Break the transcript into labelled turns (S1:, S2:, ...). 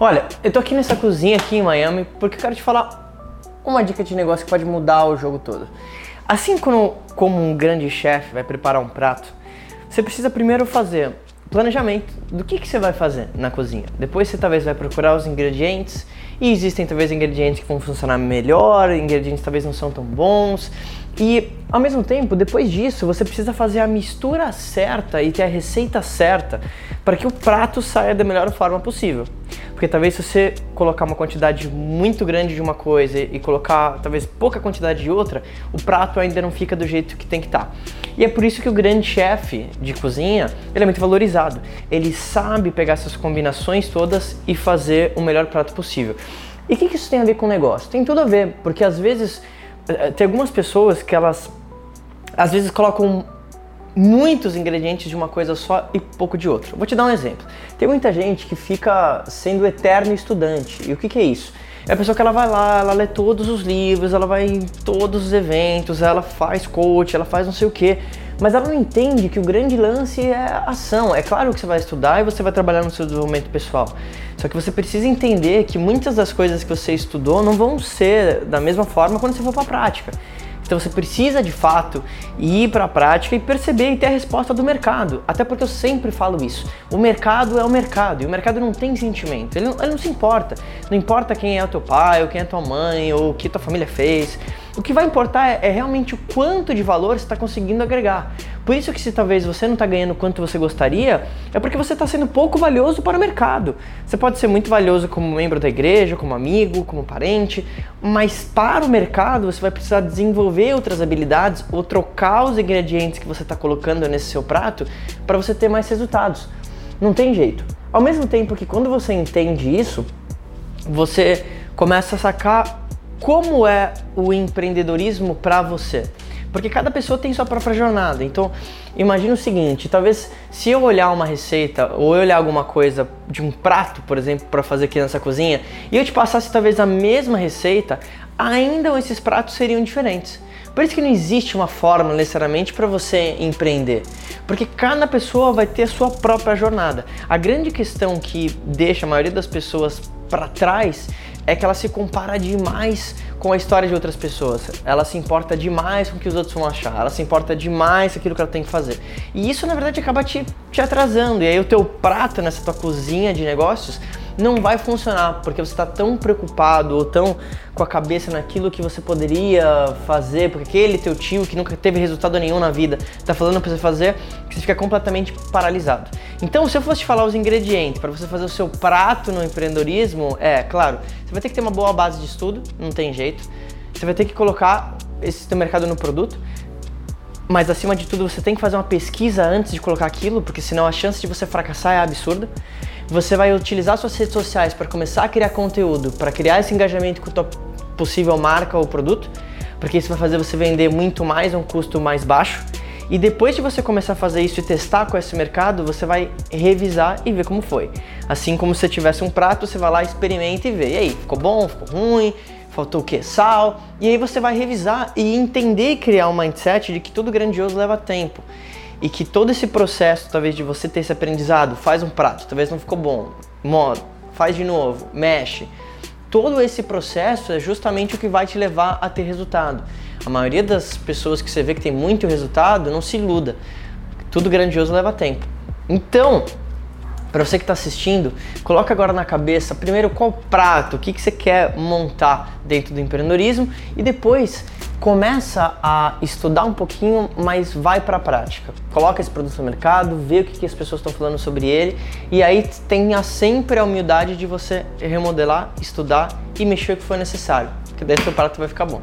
S1: Olha, eu tô aqui nessa cozinha aqui em Miami porque eu quero te falar uma dica de negócio que pode mudar o jogo todo. Assim como, como um grande chefe vai preparar um prato, você precisa primeiro fazer planejamento do que, que você vai fazer na cozinha. Depois você talvez vai procurar os ingredientes e existem talvez ingredientes que vão funcionar melhor, ingredientes talvez não são tão bons. E ao mesmo tempo, depois disso, você precisa fazer a mistura certa e ter a receita certa para que o prato saia da melhor forma possível. Porque talvez se você colocar uma quantidade muito grande de uma coisa e colocar talvez pouca quantidade de outra, o prato ainda não fica do jeito que tem que estar. Tá. E é por isso que o grande chefe de cozinha, ele é muito valorizado. Ele sabe pegar essas combinações todas e fazer o melhor prato possível. E o que, que isso tem a ver com o negócio? Tem tudo a ver, porque às vezes eh, tem algumas pessoas que elas às vezes colocam muitos ingredientes de uma coisa só e pouco de outra. Vou te dar um exemplo. Tem muita gente que fica sendo eterno estudante. E o que, que é isso? É a pessoa que ela vai lá, ela lê todos os livros, ela vai em todos os eventos, ela faz coach, ela faz não sei o que, mas ela não entende que o grande lance é ação. É claro que você vai estudar e você vai trabalhar no seu desenvolvimento pessoal. Só que você precisa entender que muitas das coisas que você estudou não vão ser da mesma forma quando você for para a prática. Então você precisa de fato ir para a prática e perceber e ter a resposta do mercado. Até porque eu sempre falo isso. O mercado é o mercado e o mercado não tem sentimento. Ele não, ele não se importa. Não importa quem é o teu pai, ou quem é tua mãe, ou o que tua família fez. O que vai importar é, é realmente o quanto de valor você está conseguindo agregar. Por isso que se talvez você não está ganhando quanto você gostaria, é porque você está sendo pouco valioso para o mercado. Você pode ser muito valioso como membro da igreja, como amigo, como parente, mas para o mercado você vai precisar desenvolver outras habilidades ou trocar os ingredientes que você está colocando nesse seu prato para você ter mais resultados. Não tem jeito. Ao mesmo tempo que quando você entende isso, você começa a sacar como é o empreendedorismo para você. Porque cada pessoa tem sua própria jornada. Então, imagine o seguinte: talvez se eu olhar uma receita ou eu olhar alguma coisa de um prato, por exemplo, para fazer aqui nessa cozinha, e eu te passasse talvez a mesma receita, ainda esses pratos seriam diferentes. Por isso que não existe uma fórmula necessariamente para você empreender, porque cada pessoa vai ter a sua própria jornada. A grande questão que deixa a maioria das pessoas para trás é que ela se compara demais com a história de outras pessoas. Ela se importa demais com o que os outros vão achar. Ela se importa demais com aquilo que ela tem que fazer. E isso, na verdade, acaba te, te atrasando. E aí o teu prato nessa tua cozinha de negócios não vai funcionar, porque você está tão preocupado ou tão com a cabeça naquilo que você poderia fazer, porque aquele teu tio que nunca teve resultado nenhum na vida está falando para você fazer, que você fica completamente paralisado. Então, se eu fosse te falar os ingredientes para você fazer o seu prato no empreendedorismo, é, claro, você vai ter que ter uma boa base de estudo, não tem jeito. Você vai ter que colocar esse teu mercado no produto, mas acima de tudo você tem que fazer uma pesquisa antes de colocar aquilo, porque senão a chance de você fracassar é absurda. Você vai utilizar suas redes sociais para começar a criar conteúdo, para criar esse engajamento com a tua possível marca ou produto, porque isso vai fazer você vender muito mais a um custo mais baixo. E depois de você começar a fazer isso e testar com esse mercado, você vai revisar e ver como foi. Assim como se tivesse um prato, você vai lá, experimenta e vê. E aí, ficou bom, ficou ruim, faltou o que? Sal. E aí você vai revisar e entender e criar um mindset de que tudo grandioso leva tempo e que todo esse processo, talvez de você ter esse aprendizado, faz um prato, talvez não ficou bom, modo, faz de novo, mexe. Todo esse processo é justamente o que vai te levar a ter resultado. A maioria das pessoas que você vê que tem muito resultado, não se iluda. Tudo grandioso leva tempo. Então, para você que está assistindo, coloca agora na cabeça primeiro qual prato, o que, que você quer montar dentro do empreendedorismo e depois começa a estudar um pouquinho, mas vai para a prática. Coloca esse produto no mercado, vê o que, que as pessoas estão falando sobre ele e aí tenha sempre a humildade de você remodelar, estudar e mexer o que for necessário, porque daí seu prato vai ficar bom.